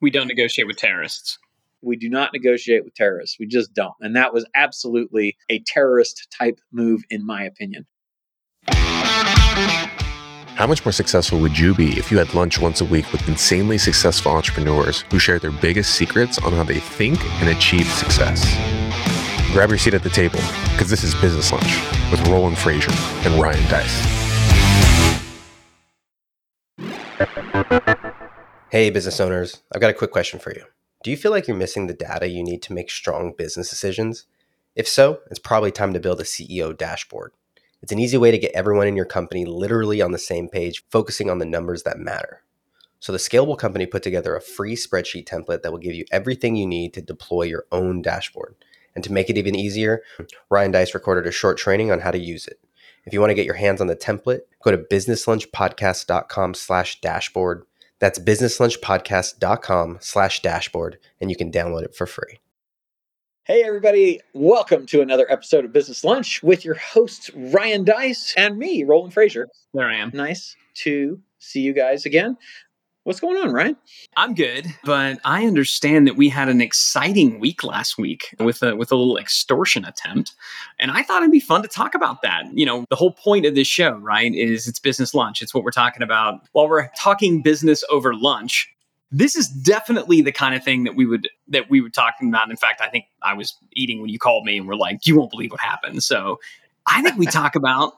We don't negotiate with terrorists. We do not negotiate with terrorists. We just don't. And that was absolutely a terrorist type move, in my opinion. How much more successful would you be if you had lunch once a week with insanely successful entrepreneurs who share their biggest secrets on how they think and achieve success? Grab your seat at the table because this is Business Lunch with Roland Frasier and Ryan Deiss. Hey, business owners, I've got a quick question for you. Do you feel like you're missing the data you need to make strong business decisions? If so, it's probably time to build a CEO dashboard. It's an easy way to get everyone in your company literally on the same page, focusing on the numbers that matter. So, the Scalable Company put together a free spreadsheet template that will give you everything you need to deploy your own dashboard. And to make it even easier, Ryan Deiss recorded a short training on how to use it. If you want to get your hands on the template, go to businesslunchpodcast.com slash dashboard. That's businesslunchpodcast.com slash dashboard, and you can download it for free. Hey, everybody. Welcome to another episode of Business Lunch with your hosts, Ryan Deiss and me, Roland Frasier. There I am. Nice to see you guys again. What's going on, Ryan? I'm good, but I understand that we had an exciting week last week with a with a little extortion attempt, and I thought it'd be fun to talk about that. You know, the whole point of this show, right, is it's business lunch. It's what we're talking about while we're talking business over lunch this is definitely the kind of thing that we would that we were talking about. In fact, I think I was eating when you called me and we're like, you won't believe what happened. So I think we talk about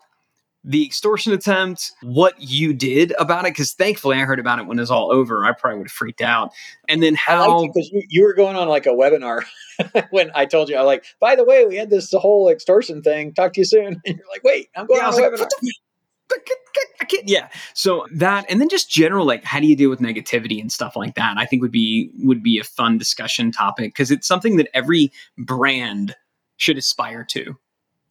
the extortion attempt, what you did about it, because thankfully I heard about it when it was all over. I probably would have freaked out. And then how because you, you, were going on like a webinar when I told you, I like, by the way, we had this whole extortion thing. Talk to you soon. And you're like, wait, I'm going yeah, on a like, webinar. I can't, yeah. So that, and then just general, like, how do you deal with negativity and stuff like that? I think would be would be a fun discussion topic because it's something that every brand should aspire to.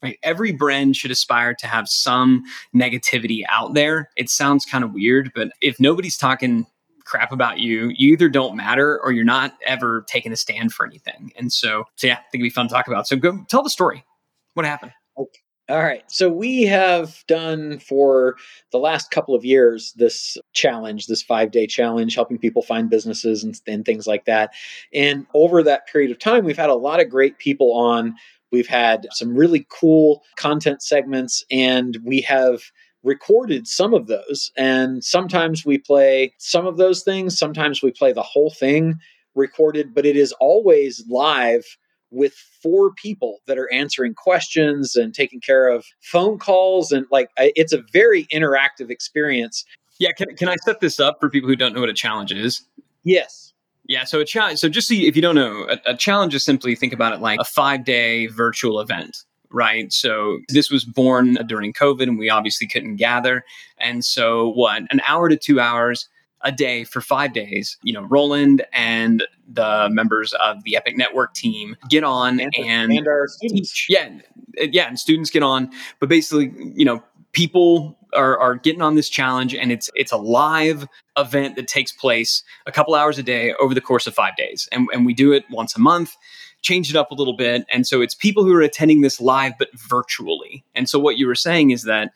Right, every brand should aspire to have some negativity out there. It sounds kind of weird, but if nobody's talking crap about you, you either don't matter or you're not ever taking a stand for anything. And so, so yeah, I think it'd be fun to talk about. So go tell the story. What happened? Okay. All right. So we have done for the last couple of years this challenge, this five day challenge, helping people find businesses and, and, things like that. And over that period of time, we've had a lot of great people on. We've had some really cool content segments, and we have recorded some of those. And sometimes we play some of those things, sometimes we play the whole thing recorded, but it is always live with four people that are answering questions and taking care of phone calls and like it's a very interactive experience. Yeah can, can i set this up for people who don't know what a challenge is? Yes yeah so a challenge so just so you, if you don't know a, a challenge is simply think about it like a five day virtual event right? So this was born during COVID and we obviously couldn't gather. And so, what, an hour to two hours a day for five days. You know, Roland and the members of the Epic Network team get on and, and, and our students. Yeah, yeah, and students get on. But basically, you know, people are, are getting on this challenge, and it's it's a live event that takes place a couple hours a day over the course of five days, and and we do it once a month. Change it up a little bit, and so it's people who are attending this live but virtually. And so what you were saying is that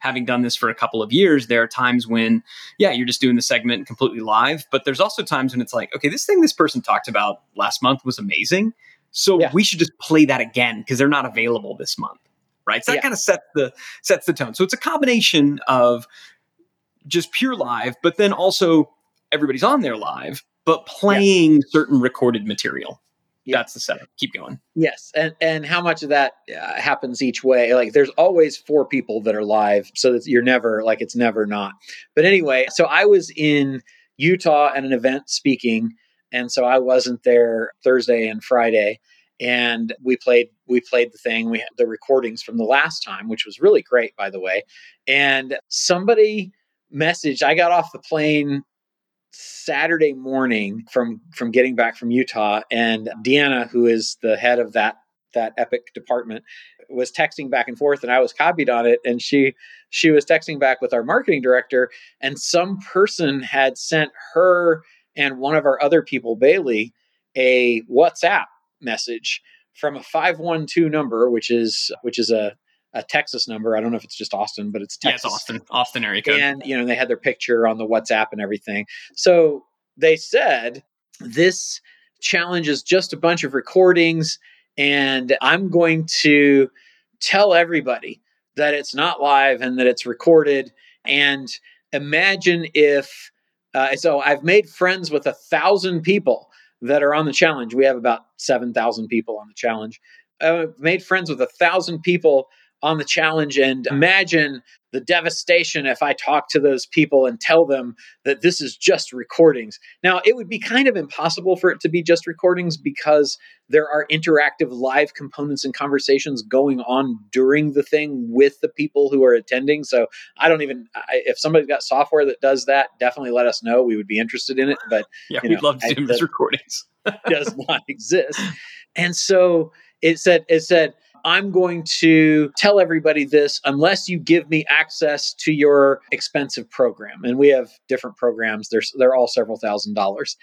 having done this for a couple of years, there are times when, yeah, you're just doing the segment completely live, but there's also times when it's like, okay, this thing this person talked about last month was amazing. So yeah. we should just play that again because they're not available this month. Right. So that yeah. kind of sets the sets the tone. So it's a combination of just pure live, but then also everybody's on there live, but playing yeah. certain recorded material yeah. that's the setup. Keep going. Yes, and and how much of that uh, happens each way? Like, there's always four people that are live, so that you're never like it's never not. But anyway, so I was in Utah at an event speaking, and so I wasn't there Thursday and Friday. And we played we played the thing. We had the recordings from the last time, which was really great, by the way. And somebody messaged. I got off the plane Saturday morning from from getting back from Utah, and Deanna, who is the head of that that Epic department, was texting back and forth, and I was copied on it. And she she was texting back with our marketing director, and some person had sent her and one of our other people, Bailey, a WhatsApp message from a 512 number which is which is a a Texas number. I don't know if it's just Austin, but it's Texas. Yeah, it's Austin, Austin area code. And you know, they had their picture on the WhatsApp and everything. So they said, this challenge is just a bunch of recordings, and I'm going to tell everybody that it's not live and that it's recorded. And imagine if, uh, so I've made friends with a thousand people that are on the challenge. We have about 7,000 people on the challenge. I've made friends with a thousand people on the challenge and imagine the devastation if I talk to those people and tell them that this is just recordings. Now, it would be kind of impossible for it to be just recordings because there are interactive live components and conversations going on during the thing with the people who are attending. So I don't even, I, if somebody's got software that does that, definitely let us know. We would be interested in it. But yeah, we'd know, love to do these recordings. does not exist. And so it said, it said, I'm going to tell everybody this unless you give me access to your expensive program. And we have different programs. There's they're all several thousand dollars.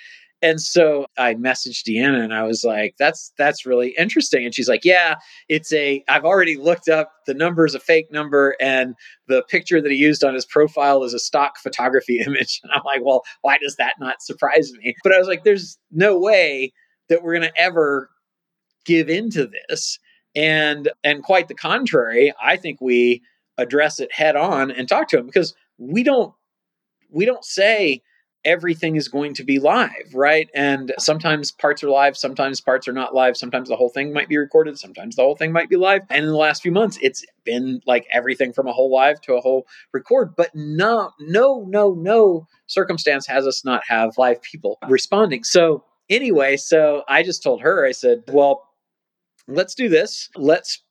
And so I messaged Deanna and I was like, that's that's really interesting. And she's like, Yeah, it's a I've already looked up the number is a fake number and the picture that he used on his profile is a stock photography image. And I'm like, well, why does that not surprise me? But I was like, there's no way that we're gonna ever give into this and and quite the contrary i think we address it head on and talk to them because we don't we don't say everything is going to be live right? And sometimes parts are live sometimes parts are not live sometimes the whole thing might be recorded sometimes the whole thing might be live. And in the last few months it's been like everything from a whole live to a whole record but no no no no circumstance has us not have live people responding. So anyway so i just told her i said well let's do this. Let's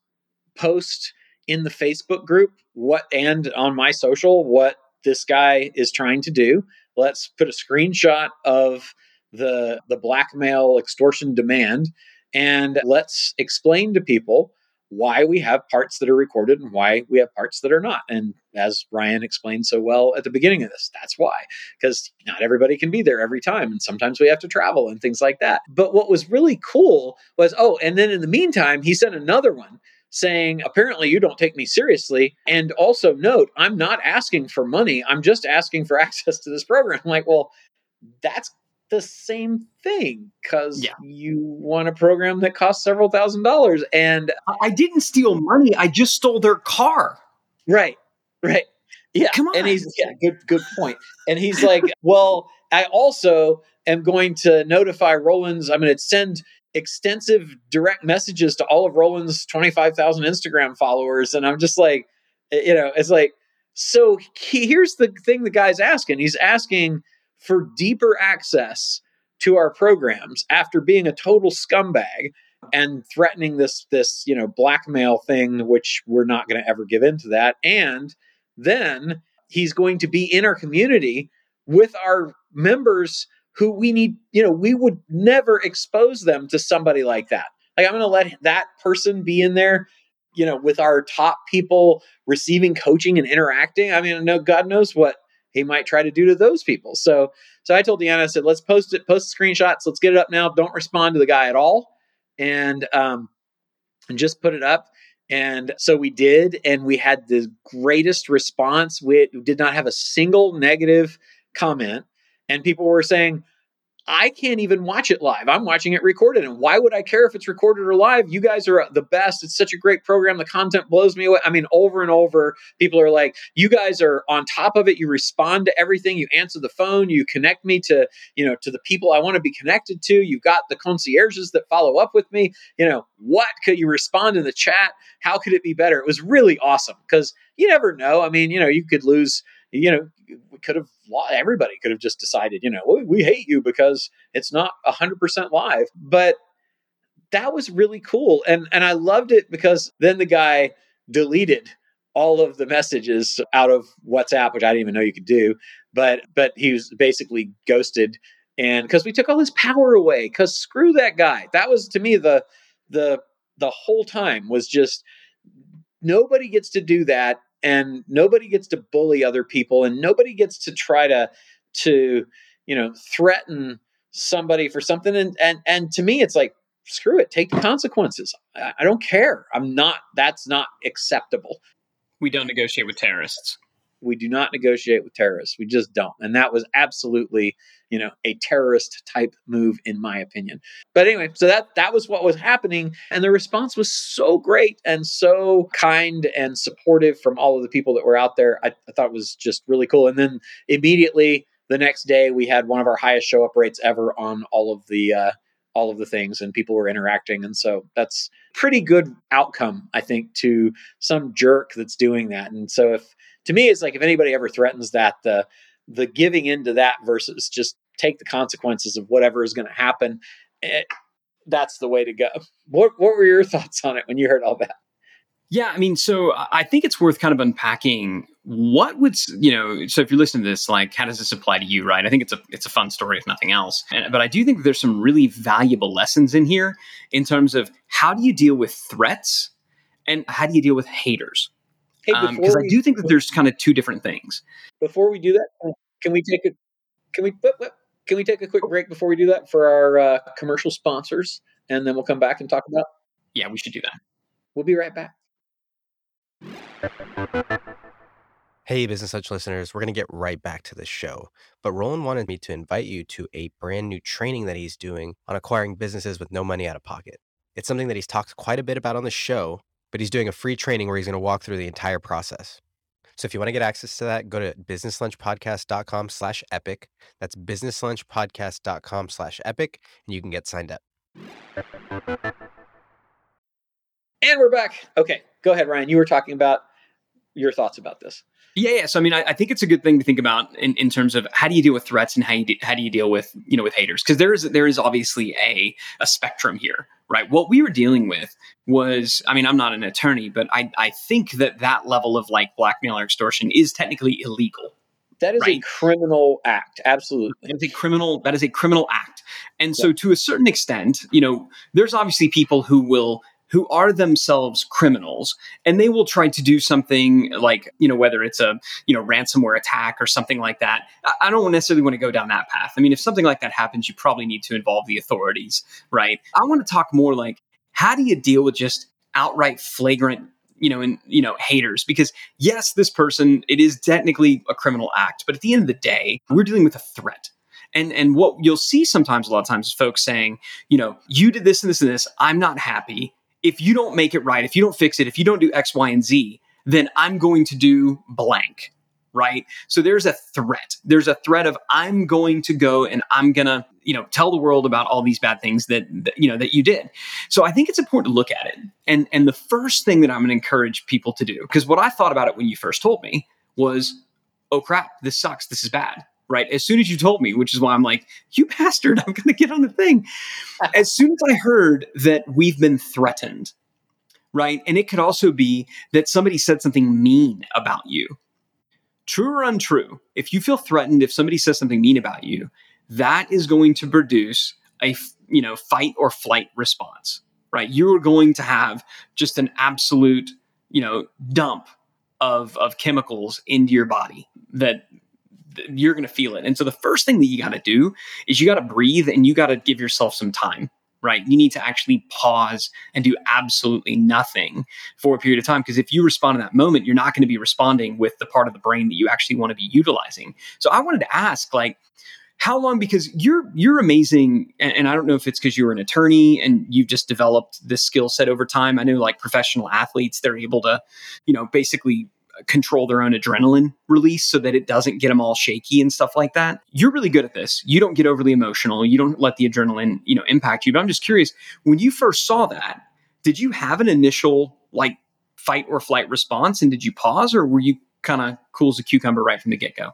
post in the Facebook group what and on my social what this guy is trying to do. Let's put a screenshot of the the blackmail extortion demand and let's explain to people why we have parts that are recorded and why we have parts that are not. And as Ryan explained so well at the beginning of this, that's why, because not everybody can be there every time. And sometimes we have to travel and things like that. But what was really cool was, oh, and then in the meantime, he sent another one saying, apparently you don't take me seriously. And also note, I'm not asking for money. I'm just asking for access to this program. I'm like, well, that's the same thing because yeah. you want a program that costs several thousand dollars. And I didn't steal money. I just stole their car. Right. Right. Yeah. Come on. And he's yeah, good good point. And he's like, well, I also am going to notify Roland's. I'm going to send extensive direct messages to all of Roland's 25,000 Instagram followers. And I'm just like, you know, it's like, so he, here's the thing the guy's asking. He's asking for deeper access to our programs after being a total scumbag and threatening this this you know blackmail thing which we're not going to ever give into that. And then he's going to be in our community with our members who we need you know we would never expose them to somebody like that. Like i'm going to let that person be in there you know with our top people receiving coaching and interacting. I mean no god knows what he might try to do to those people. So so I told Deanna, I said, let's post it, post screenshots, let's get it up now. Don't respond to the guy at all. And um and just put it up. And so we did, and we had the greatest response. We did not have a single negative comment. And people were saying, I can't even watch it live. I'm watching it recorded. And why would I care if it's recorded or live? You guys are the best. It's such a great program. The content blows me away. I mean, over and over, people are like, you guys are on top of it. You respond to everything. You answer the phone. You connect me to, you know, to the people I want to be connected to. You've got the concierges that follow up with me. You know, what could you respond in the chat? How could it be better? It was really awesome because you never know. I mean, you know, you could lose you know, we could have everybody could have just decided, you know, we, we hate you because it's not hundred percent live. But that was really cool, and and I loved it because then the guy deleted all of the messages out of WhatsApp, which I didn't even know you could do. But but he was basically ghosted, and because we took all his power away. Because screw that guy. That was to me the the the whole time was just nobody gets to do that and nobody gets to bully other people and nobody gets to try to to you know threaten somebody for something and and and to me it's like screw it take the consequences. I, I don't care. I'm not that's not acceptable. We don't negotiate with terrorists we do not negotiate with terrorists. We just don't. And that was absolutely, you know, a terrorist type move in my opinion. But anyway, so that that was what was happening and the response was so great and so kind and supportive from all of the people that were out there. I, I thought it was just really cool. And then immediately the next day we had one of our highest show up rates ever on all of the uh, all of the things and people were interacting and so that's pretty good outcome i think to some jerk that's doing that and so if to me it's like if anybody ever threatens that the the giving into that versus just take the consequences of whatever is going to happen it, eh, that's the way to go what what were your thoughts on it when you heard all that yeah, I mean, so I think it's worth kind of unpacking what would you know. So if you're listening to this, like, how does this apply to you, right? I think it's a it's a fun story if nothing else. And, but I do think there's some really valuable lessons in here in terms of how do you deal with threats and how do you deal with haters. Because hey, um, I do think that there's kind of two different things. Before we do that, can we take a can we can we take a quick break before we do that for our uh, commercial sponsors, and then we'll come back and talk about. Yeah, we should do that. We'll be right back. Hey, Business Lunch listeners, we're going to get right back to the show. But Roland wanted me to invite you to a brand new training that he's doing on acquiring businesses with no money out of pocket. It's something that he's talked quite a bit about on the show, but he's doing a free training where he's going to walk through the entire process. So if you want to get access to that, go to businesslunchpodcast.com slash epic. That's businesslunchpodcast.com slash epic, and you can get signed up. And we're back. Okay, go ahead, Ryan. You were talking about your thoughts about this. Yeah, yeah. So I mean, I, I, think it's a good thing to think about in, in terms of how do you deal with threats and how you de- how do you deal with you know with haters because there is there is obviously a a spectrum here, right? What we were dealing with was, I mean, I'm not an attorney, but I I think that that level of like blackmail or extortion is technically illegal. That is right? a criminal act. Absolutely, that is a criminal. That is a criminal act. And so, yeah. to a certain extent, you know, there's obviously people who will who are themselves criminals and they will try to do something like you know whether it's a you know ransomware attack or something like that i don't necessarily want to go down that path i mean if something like that happens you probably need to involve the authorities right i want to talk more like how do you deal with just outright flagrant you know, and you know, haters. Because yes, this person, it is technically a criminal act, but at the end of the day, we're dealing with a threat. And and what you'll see sometimes, a lot of times, is folks saying, you know, you did this and this and this. I'm not happy if you don't make it right, if you don't fix it, if you don't do X, Y, and Z, then I'm going to do blank. Right. So there's a threat. There's a threat of I'm going to go and I'm going to, you know, tell the world about all these bad things that, that, you know, that you did. So I think it's important to look at it. And, and the first thing that I'm going to encourage people to do, because what I thought about it when you first told me was, oh crap, this sucks. This is bad right? As soon as you told me, which is why I'm like, you bastard, I'm going to get on the thing. as soon as I heard that we've been threatened, right? And it could also be that somebody said something mean about you. True or untrue, if you feel threatened, if somebody says something mean about you, that is going to produce a you know fight or flight response, right? You are going to have just an absolute you know dump of of chemicals into your body that you're going to feel it. And so the first thing that you got to do is you got to breathe and you got to give yourself some time, right? You need to actually pause and do absolutely nothing for a period of time. Because if you respond in that moment, you're not going to be responding with the part of the brain that you actually want to be utilizing. So I wanted to ask, like, how long because you're you're amazing and, and i don't know if it's because you're an attorney and you've just developed this skill set over time i know like professional athletes they're able to you know basically control their own adrenaline release so that it doesn't get them all shaky and stuff like that. You're really good at this. You don't get overly emotional. You don't let the adrenaline, you know, impact you. But I'm just curious, when you first saw that, did you have an initial like fight or flight response and did you pause or were you kind of cool as a cucumber right from the get-go?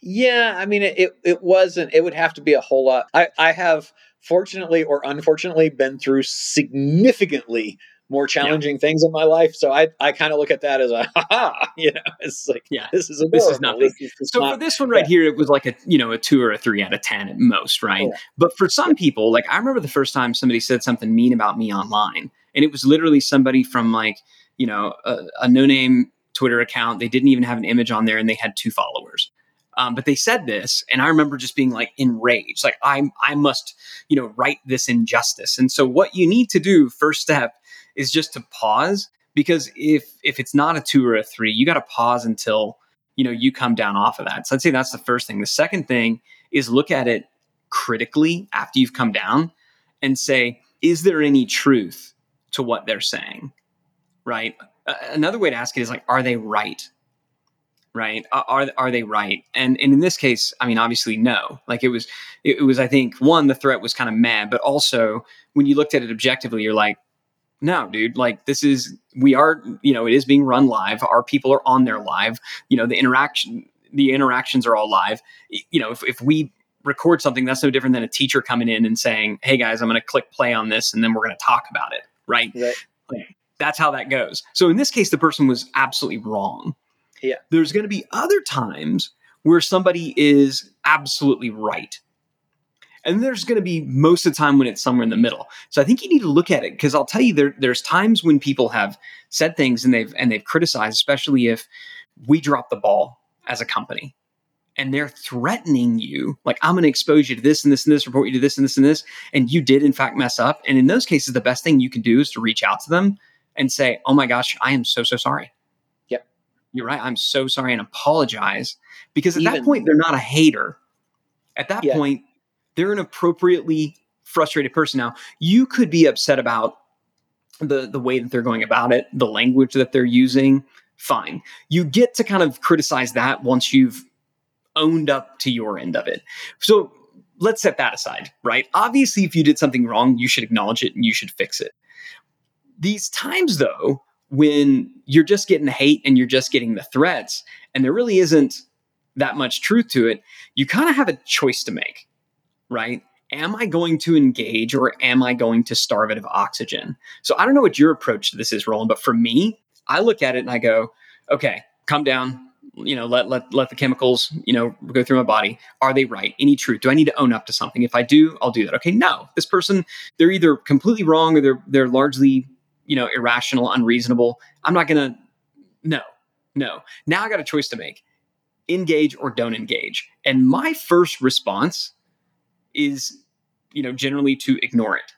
Yeah, I mean it it wasn't it would have to be a whole lot. I I have fortunately or unfortunately been through significantly more challenging yeah. things in my life. So I, I kind of look at that as a, ha you know, it's like, yeah, this is this is nothing. This is so not, for this one right yeah. here, it was like a, you know, a two or a three out of 10 at most, right? Yeah. But for some people, like I remember the first time somebody said something mean about me online and it was literally somebody from like, you know, a, a no name Twitter account. They didn't even have an image on there and they had two followers. Um, but they said this, and I remember just being like enraged, like I I must you know right this injustice. And so what you need to do first step is just to pause because if if it's not a two or a three, you got to pause until you know, you come down off of that. So I'd say that's the first thing. The second thing is look at it critically after you've come down and say, is there any truth to what they're saying? Right. Another way to ask it is like, are they right? Right. Are, are they right? And, and in this case, I mean, obviously no, like it was, it, was, I think one, the threat was kind of mad, but also when you looked at it objectively, you're like, no, dude, like this is, we are, you know, it is being run live. Our people are on there live. You know, the interaction, the interactions are all live. You know, if, if we record something, that's no different than a teacher coming in and saying, "Hey guys, I'm going to click play on this, and then we're going to talk about it." Right? right. Like, that's how that goes. So in this case, the person was absolutely wrong. Yeah. There's going to be other times where somebody is absolutely right. And there's going to be most of the time when it's somewhere in the middle. So I think you need to look at it because I'll tell you there, there's times when people have said things and they've and they've criticized, especially if we drop the ball as a company and they're threatening you, like, I'm going to expose you to this and this and this, report you to this and this and this, and you did in fact mess up. And in those cases, the best thing you can do is to reach out to them and say, Oh my gosh, I am so, so sorry. Yep. You're right. I'm so sorry and apologize. Because at Even, that point, they're not a hater. At that yeah. point, they're an appropriately frustrated person. Now, you could be upset about the the way that they're going about it, the language that they're using. Fine. You get to kind of criticize that once you've owned up to your end of it. So let's set that aside, right? Obviously, if you did something wrong, you should acknowledge it and you should fix it. These times, though, when you're just getting the hate and you're just getting the threats, and there really isn't that much truth to it, you kind of have a choice to make, right? Am I going to engage or am I going to starve it of oxygen? So I don't know what your approach to this is, Roland, but for me, I look at it and I go, okay, come down, you know let let let the chemicals you know go through my body. Are they right? Any truth? Do i need to own up to something? If i do i'll do that. Okay no. This person they're either completely wrong or they're they're largely you know irrational unreasonable. I'm not gonna no no. Now i got a choice to make. Engage or don't engage. And my first response is you know generally to ignore it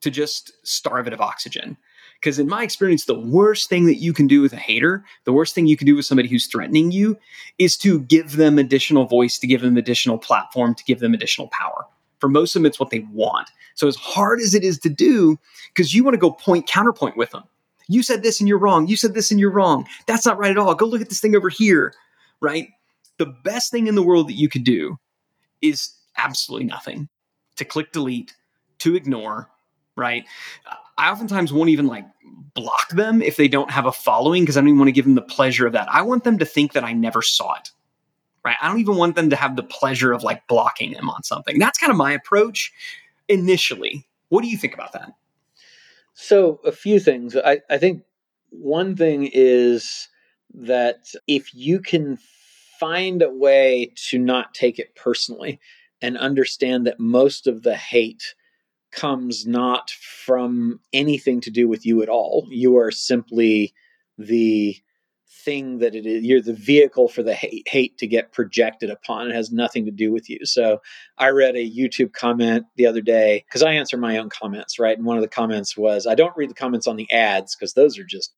to just starve it of oxygen because in my experience, the worst thing that you can do with a hater, the worst thing you can do with somebody who's threatening you, is to give them additional voice, to give them additional platform, to give them additional power. For most of them, it's what they want. So as hard as it is to do, because you want to go point counterpoint with them. You said this and you're wrong. You said this and you're wrong. That's not right at all. Go look at this thing over here, right? The best thing in the world that you could do is absolutely nothing. To click delete, to ignore, right? I oftentimes won't even like block them if they don't have a following because I don't even want to give them the pleasure of that. I want them to think that I never saw it. Right? I don't even want them to have the pleasure of like blocking them on something. That's kind of my approach initially. What do you think about that? So, a few things. I, I think one thing is that if you can find a way to not take it personally and understand that most of the hate comes not from anything to do with you at all. You are simply the thing that it is. You're the vehicle for the hate, hate to get projected upon. It has nothing to do with you. So I read a YouTube comment the other day because I answer my own comments, right? And one of the comments was, I don't read the comments on the ads because those are just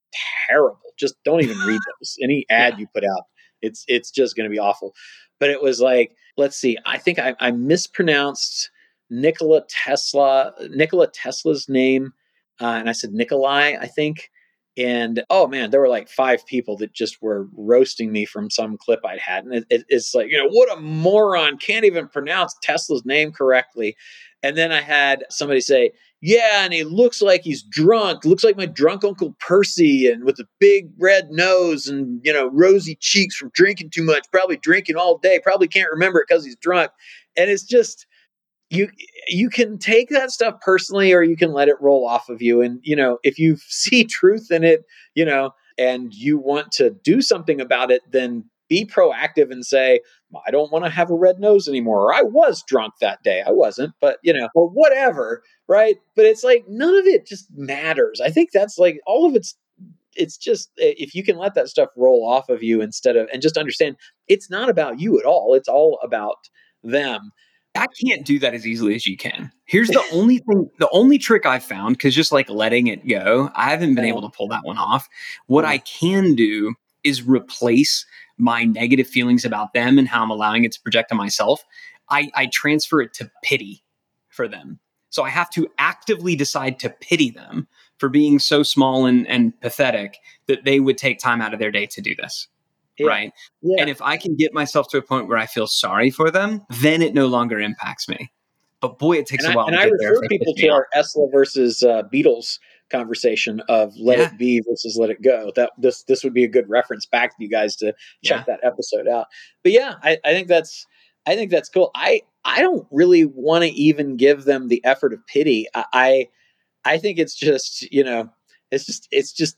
terrible. Just don't even read those. Any ad yeah. you put out, it's it's just going to be awful. But it was like, let's see. I think I, I mispronounced Nikola Tesla, Nikola Tesla's name, uh, and I said Nikolai, I think. And oh man, there were like five people that just were roasting me from some clip I'd had, and it, it, it's like you know what a moron can't even pronounce Tesla's name correctly. And then I had somebody say, "Yeah, and he looks like he's drunk. Looks like my drunk uncle Percy, and with a big red nose and you know rosy cheeks from drinking too much. Probably drinking all day. Probably can't remember it because he's drunk." And it's just you you can take that stuff personally or you can let it roll off of you and you know if you see truth in it you know and you want to do something about it then be proactive and say i don't want to have a red nose anymore or i was drunk that day i wasn't but you know or whatever right? But it's like none of it just matters. I think that's like all of it's it's just eh, if you can let that stuff roll off of you instead of and just understand it's not about you at all it's all about them. I can't do that as easily as you can. Here's the only thing, the only trick I've found, because just like letting it go, I haven't been able to pull that one off. What I can do is replace my negative feelings about them and how I'm allowing it to project on myself, I, I transfer it to pity for them. So I have to actively decide to pity them for being so small and, and pathetic that they would take time out of their day to do this. Yeah. Right. Yeah. And if I can get myself to a point where I feel sorry for them, then it no longer impacts me. But boy, it takes and a while. I, and I refer people to our Elsa versus uh, Beatles conversation of let yeah. it be versus let it go. That this this would be a good reference back to you guys to check yeah. that episode out. But yeah, I, I think that's I think that's cool. I I don't really want to even give them the effort of pity. I, I I think it's just you know it's just it's just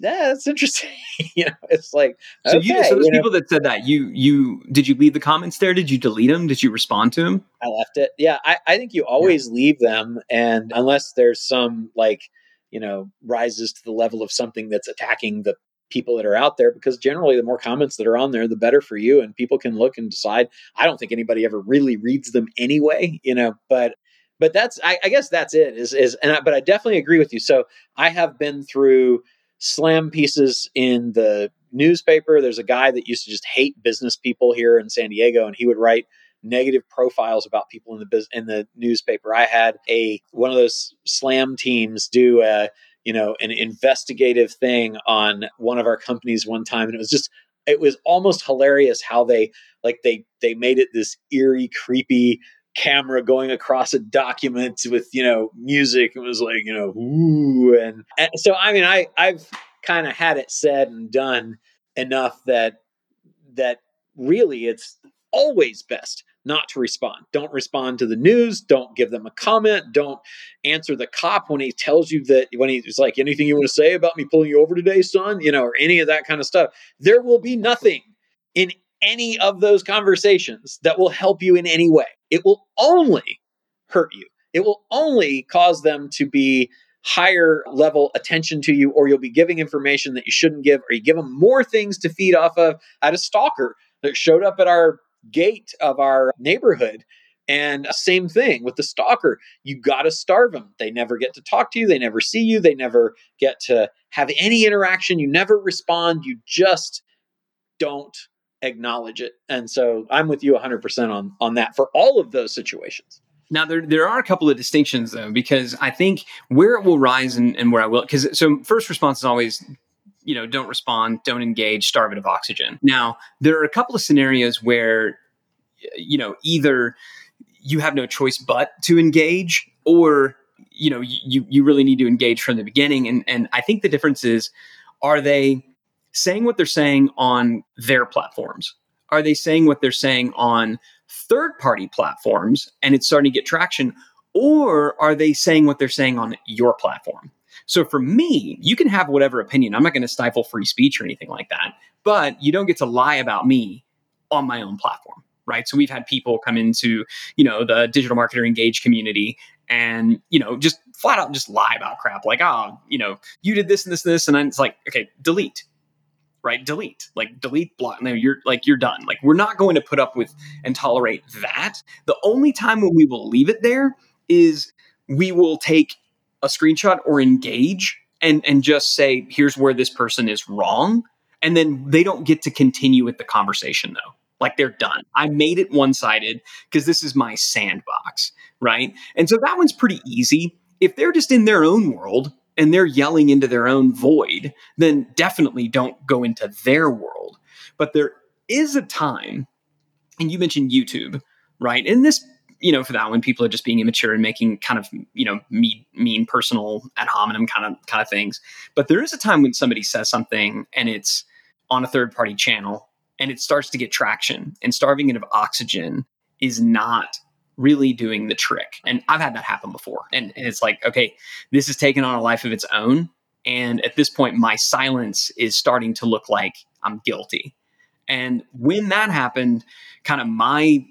yeah, that's interesting. you know, it's like so. Okay, you, so those you people know, that said that you you did you leave the comments there? Did you delete them? Did you respond to them? I left it. Yeah, I, I think you always yeah. leave them, and unless there's some like you know rises to the level of something that's attacking the people that are out there because generally the more comments that are on there the better for you and people can look and decide. I don't think anybody ever really reads them anyway you know but but that's i, I guess that's it is is and I, but i definitely agree with you. So i have been through slam pieces in the newspaper. There's a guy that used to just hate business people here in san diego and he would write negative profiles about people in the biz- in the newspaper i had a one of those slam teams do a you know, an investigative thing on one of our companies one time. And it was just, it was almost hilarious how they, like, they, they made it this eerie, creepy camera going across a document with, you know, music. It was like, you know, ooh. And, and so, I mean, I, I've kind of had it said and done enough that, that really it's always best not to respond. Don't respond to the news. Don't give them a comment. Don't answer the cop when he tells you that, when he's like, anything you want to say about me pulling you over today, son, you know, or any of that kind of stuff. There will be nothing in any of those conversations that will help you in any way. It will only hurt you. It will only cause them to be higher level attention to you, or you'll be giving information that you shouldn't give, or you give them more things to feed off of. I had a stalker that showed up at our gate of our neighborhood. And uh, same thing with the stalker. You got to starve them. They never get to talk to you. They never see you. They never get to have any interaction. You never respond. You just don't acknowledge it. And so I'm with you 100% on, on that for all of those situations. Now there there are a couple of distinctions though, because I think where it will rise and, and where I will because so first response is always you know, don't respond, don't engage, starve it of oxygen. Now, there are a couple of scenarios where, you know, either you have no choice but to engage or you know you you really need to engage from the beginning. And and I think the difference is are they saying what they're saying on their platforms? Are they saying what they're saying on third party platforms and it's starting to get traction? Or are they saying what they're saying on your platform so for me, you can have whatever opinion. I'm not going to stifle free speech or anything like that, but you don't get to lie about me on my own platform. Right. So we've had people come into, you know, the digital marketer engaged community and, you know, just flat out just lie about crap like, oh, you know, you did this and this and this. And then it's like, okay, delete right delete like delete block no you're like you're done like we're not going to put up with and tolerate that the only time when we will leave it there is we will take a screenshot or engage and and just say here's where this person is wrong. And then they don't get to continue with the conversation though. Like they're done. I made it one-sided because this is my sandbox right? And so that one's pretty easy. If they're just in their own world and they're yelling into their own void then definitely don't go into their world. But there is a time and you mentioned youtube right? And this you know, for that one, people are just being immature and making kind of, you know, mean, mean personal ad hominem kind of kind of things. But there is a time when somebody says something and it's on a third party channel and it starts to get traction and starving it of oxygen is not really doing the trick. And I've had that happen before. And, and it's like, okay, this is taking on a life of its own. And at this point, my silence is starting to look like I'm guilty. And when that happened, kind of my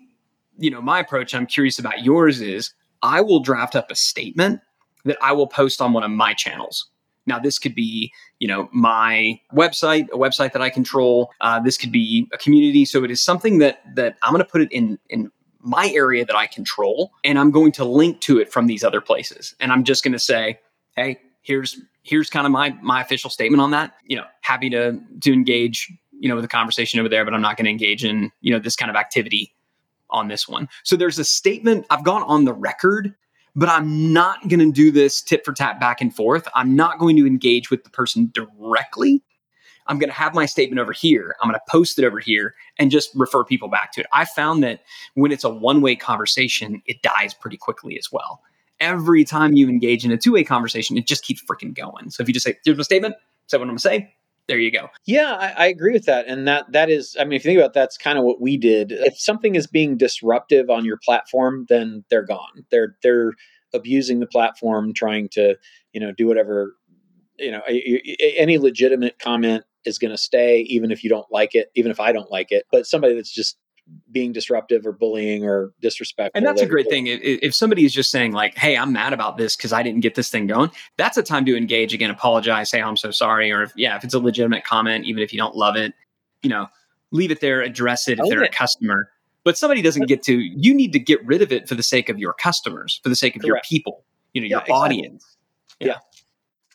you know, my approach, I'm curious about yours is I will draft up a statement that I will post on one of my channels. Now, this could be, you know, my website, a website that I control. Uh, this could be a community. So it is something that that I'm going to put it in in my area that I control, and I'm going to link to it from these other places. And I'm just going to say, hey, here's here's kind of my my official statement on that. You know, happy to to engage you know, with a conversation over there, but I'm not going to engage in, you know, this kind of activity on this one. So there's a statement I've gone on the record, but I'm not going to do this tit for tat back and forth. I'm not going to engage with the person directly. I'm going to have my statement over here. I'm going to post it over here and just refer people back to it. I found that when it's a one way conversation, it dies pretty quickly as well. Every time you engage in a two way conversation, it just keeps freaking going. So if you just say, here's my statement, say what I'm going to say, there you go. Yeah, I, I, agree with that. And that that is, I mean, if you think about it, that's kind of what we did. If something is being disruptive on your platform, then they're gone. They're they're abusing the platform, trying to, you know, do whatever, you know, any legitimate comment is going to stay, even if you don't like it, even if I don't like it. But somebody that's just being disruptive or bullying or disrespectful. And that's a great thing. If somebody is just saying like, "Hey, I'm mad about this because I didn't get this thing going," that's a time to engage again, apologize, say, oh, "I'm so sorry," or if, yeah, if it's a legitimate comment, even if you don't love it, you know, leave it there, address it if they're it. a customer. But somebody doesn't get to. You need to get rid of it for the sake of your customers, for the sake of Correct. your people, you know, your yeah, audience. Exactly. Yeah.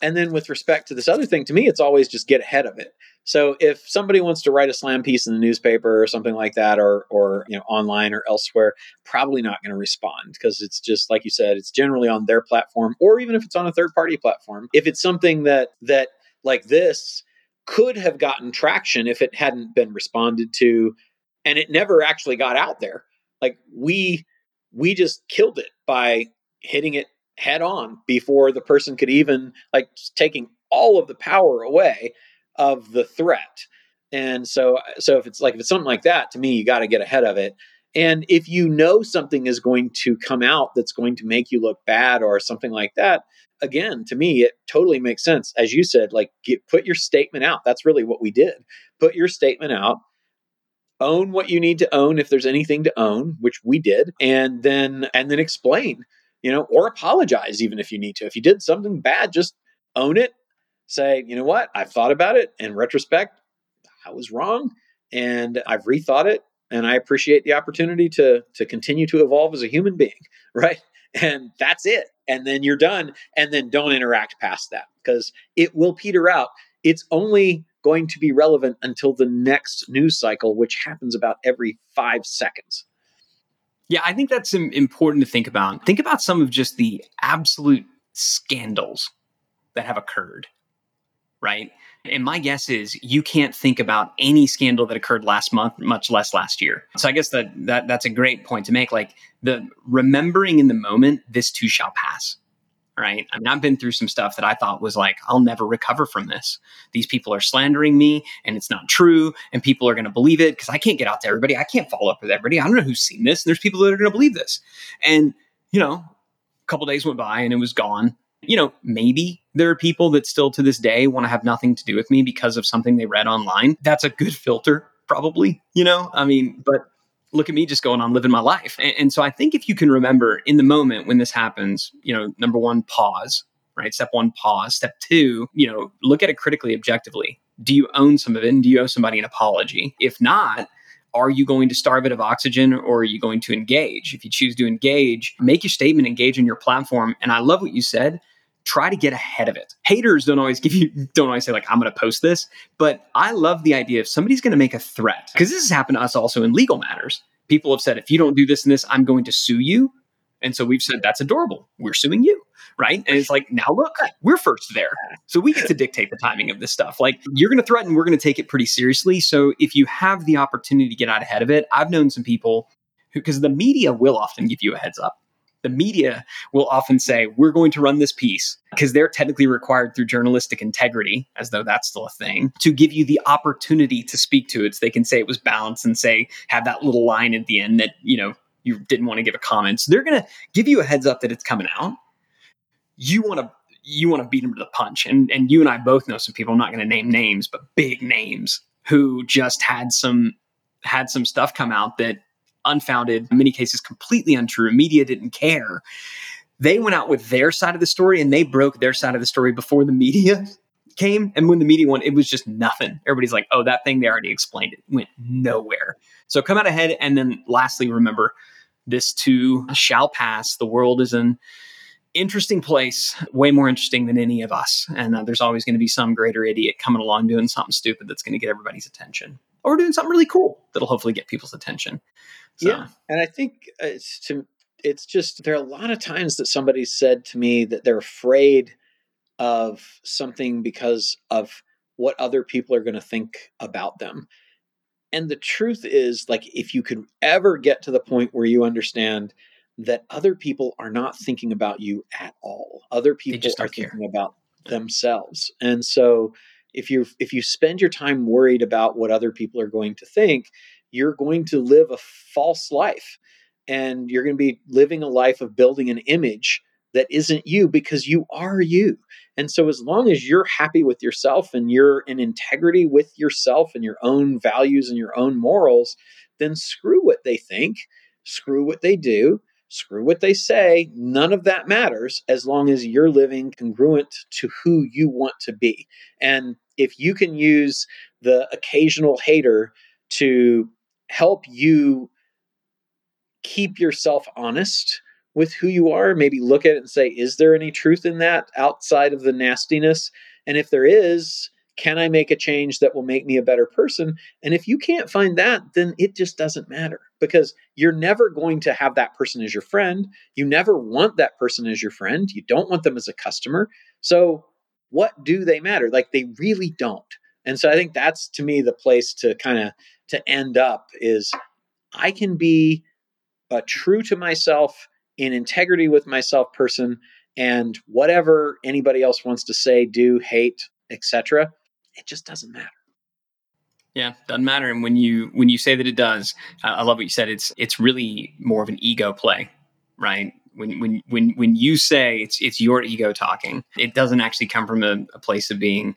And then with respect to this other thing, to me, it's always just get ahead of it. So if somebody wants to write a slam piece in the newspaper or something like that, or or you know online or elsewhere, probably not going to respond because it's just like you said, it's generally on their platform, or even if it's on a third party platform. If it's something that that like this could have gotten traction if it hadn't been responded to, and it never actually got out there. Like we we just killed it by hitting it head on before the person could even like taking all of the power away of the threat. And so, so if it's like if it's something like that, to me, you got to get ahead of it. And if you know something is going to come out that's going to make you look bad or something like that, again, to me, it totally makes sense. As you said, like get, put your statement out. That's really what we did. Put your statement out. Own what you need to own if there's anything to own, which we did, and then and then explain, you know, or apologize even if you need to. If you did something bad, just own it say, you know what, I've thought about it. In retrospect, I was wrong and I've rethought it and I appreciate the opportunity to to continue to evolve as a human being, right? And that's it. And then you're done and then don't interact past that because it will peter out. It's only going to be relevant until the next news cycle which happens about every 5 seconds. Yeah, I think that's important to think about. Think about some of just the absolute scandals that have occurred right? And my guess is you can't think about any scandal that occurred last month, much less last year. So I guess that, that that's a great point to make. Like the remembering in the moment, this too shall pass. Right. I mean, I've been through some stuff that I thought was like, I'll never recover from this. These people are slandering me and it's not true. And people are going to believe it because I can't get out to everybody. I can't follow up with everybody. I don't know who's seen this. And there's people that are going to believe this. And, you know, a couple days went by and it was gone you know, maybe there are people that still to this day want to have nothing to do with me because of something they read online. That's a good filter, probably, you know? I mean, but look at me just going on living my life. And, and, so I think if you can remember in the moment when this happens, you know, number one, pause, right? Step one, pause. Step two, you know, look at it critically, objectively. Do you own some of it? And do you owe somebody an apology? If not, are you going to starve it of oxygen or are you going to engage? If you choose to engage, make your statement, engage in your platform. And I love what you said try to get ahead of it. Haters don't always give you don't always say like I'm going to post this, but I love the idea if somebody's going to make a threat because this has happened to us also in legal matters. People have said if you don't do this and this, I'm going to sue you. And so we've said that's adorable. We're suing you, right? And it's like now look, we're first there. So we get to dictate the timing of this stuff. Like you're going to threaten, we're going to take it pretty seriously. So if you have the opportunity to get out ahead of it, I've known some people because the media will often give you a heads up the media will often say, we're going to run this piece because they're technically required through journalistic integrity, as though that's still a thing, to give you the opportunity to speak to it. So they can say it was balanced and say, have that little line at the end that, you know, you didn't want to give a comment. So they're going to give you a heads up that it's coming out. You want to you want to beat them to the punch. And and you and I both know some people, I'm not going to name names, but big names who just had some had some stuff come out that unfounded, in many cases completely untrue. Media didn't care. They went out with their side of the story and they broke their side of the story before the media came. And when the media went, it was just nothing. Everybody's like, oh, that thing they already explained it. Went nowhere. So come out ahead. And then lastly, remember this too shall pass. The world is in interesting place, way more interesting than any of us. And uh, there's always going to be some greater idiot coming along doing something stupid that's going to get everybody's attention, or we're doing something really cool that'll hopefully get people's attention. So. Yeah, and I think uh, it's to it's just there are a lot of times that somebody said to me that they're afraid of something because of what other people are going to think about them. And the truth is, like, if you could ever get to the point where you understand that other people are not thinking about you at all, other people are care. thinking about themselves. And so, if you if you spend your time worried about what other people are going to think, you're going to live a false life, and you're going to be living a life of building an image that isn't you because you are you. And so, as long as you're happy with yourself and you're in integrity with yourself and your own values and your own morals, then screw what they think, screw what they do, screw what they say. None of that matters as long as you're living congruent to who you want to be. And if you can use the occasional hater to help you keep yourself honest with who you are, maybe look at it and say, is there any truth in that outside of the nastiness? And if there is, can I make a change that will make me a better person? And if you can't find that, then it just doesn't matter because you're never going to have that person as your friend. You never want that person as your friend. You don't want them as a customer. So, what do they matter? Like they really don't. And so I think that's to me the place to kind of to end up is I can be uh, true to myself in integrity with myself person and whatever anybody else wants to say do hate etc it just doesn't matter yeah doesn't matter and when you when you say that it does i love what you said it's it's really more of an ego play right when when when when you say it's it's your ego talking it doesn't actually come from a, a, place of being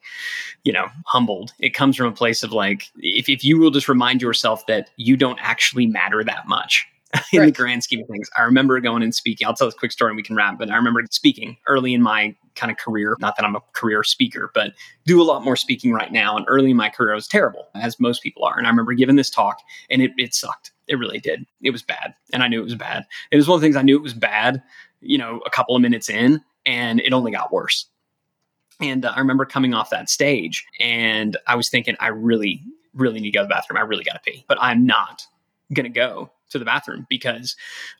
you know humbled. It comes from a place of like if, if you will just remind yourself that you don't actually matter that much in right. the grand scheme of things. I remember going and speaking. I'll tell a quick story and we can wrap, but I remember speaking early in my kind of career. Not that I'm a career speaker, but do a lot more speaking right now. And early in my career, I was terrible, as most people are. And I remember giving this talk and it, it sucked. It really did. It was bad. And I knew it was bad. It was one of the things I knew it was bad, you know, a couple of minutes in, and it only got worse. And uh, I remember coming off that stage and I was thinking, I really, really need to go to the bathroom. I really got to pee, but I'm not going to go to the bathroom because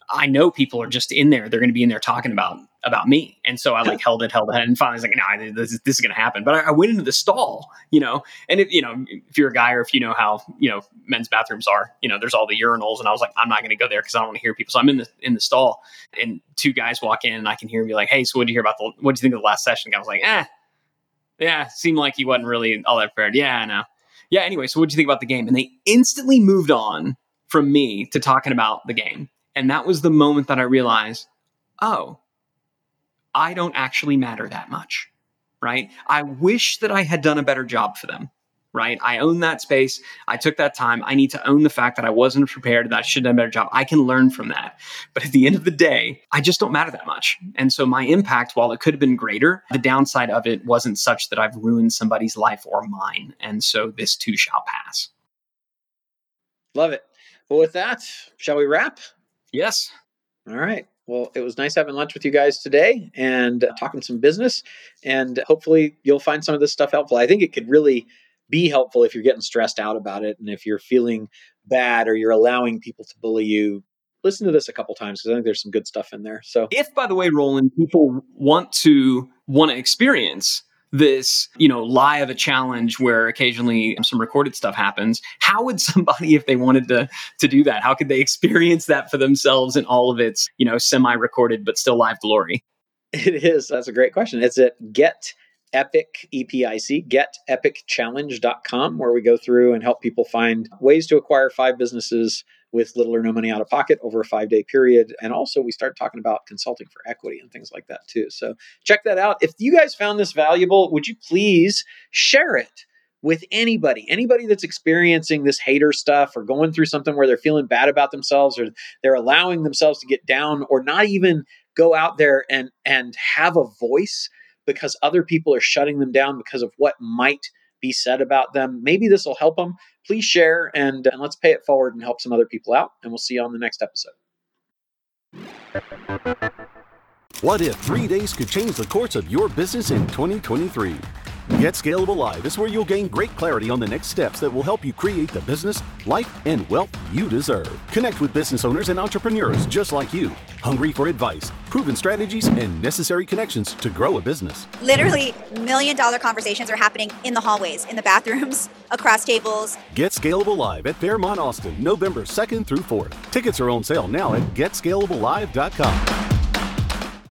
I know people are just in there. They're going to be in there talking about about me, and so I like held it, held it, and finally I was like, "No, nah, this, is, this is going to happen." But I, I, went into the stall, you know, and if you know, if you're a guy or if you know how you know men's bathrooms are, you know, there's all the urinals, and I was like, "I'm not going to go there because I don't want to hear people." So I'm in the in the stall, and two guys walk in, and I can hear be like, "Hey, so what did you hear about the? What do you think of the last session?" And I was like, "Eh." Yeah, seemed like he wasn't really all that prepared. Yeah, I know. Yeah, anyway, so what do you think about the game? And they instantly moved on from me to talking about the game. And that was the moment that I realized, oh, I don't actually matter that much, right? I wish that I had done a better job for them, right? I own that space. I took that time. I need to own the fact that I wasn't prepared, that I should have done a better job. I can learn from that. But at the end of the day, I just don't matter that much. And so my impact, while it could have been greater, the downside of it wasn't such that I've ruined somebody's life or mine. And so this too shall pass. Love it. Well, with that, shall we wrap? Yes. All right. Well, it was nice having lunch with you guys today and uh, talking some business. And hopefully, you'll find some of this stuff helpful. I think it could really be helpful if you're getting stressed out about it and if you're feeling bad or you're allowing people to bully you. Listen to this a couple times because I think there's some good stuff in there. So, if by the way, Roland, people want to want to experience this, you know, lie of a challenge where occasionally some recorded stuff happens, how would somebody, if they wanted to to do that, how could they experience that for themselves in all of its, you know, semi-recorded but still live glory? It is. That's a great question. It's at get epic epic getepicchallenge.com where we go through and help people find ways to acquire five businesses with little or no money out of pocket over a five day period. And also, we start talking about consulting for equity and things like that too. So, check that out. If you guys found this valuable, would you please share it? with anybody, anybody that's experiencing this hater stuff or going through something where they're feeling bad about themselves or they're allowing themselves to get down or not even go out there and and have a voice because other people are shutting them down because of what might be said about them. Maybe this will help them please share and, and let's pay it forward and help some other people out. And we'll see you on the next episode. What if three days could change the course of your business in 2023? Get Scalable Live is where you'll gain great clarity on the next steps that will help you create the business, life, and wealth you deserve. Connect with business owners and entrepreneurs just like you, hungry for advice, proven strategies, and necessary connections to grow a business. Literally, million dollar conversations are happening in the hallways, in the bathrooms, across tables. Get Scalable Live at Fairmont Austin, November 2nd through 4th. Tickets are on sale now at getscalablelive.com.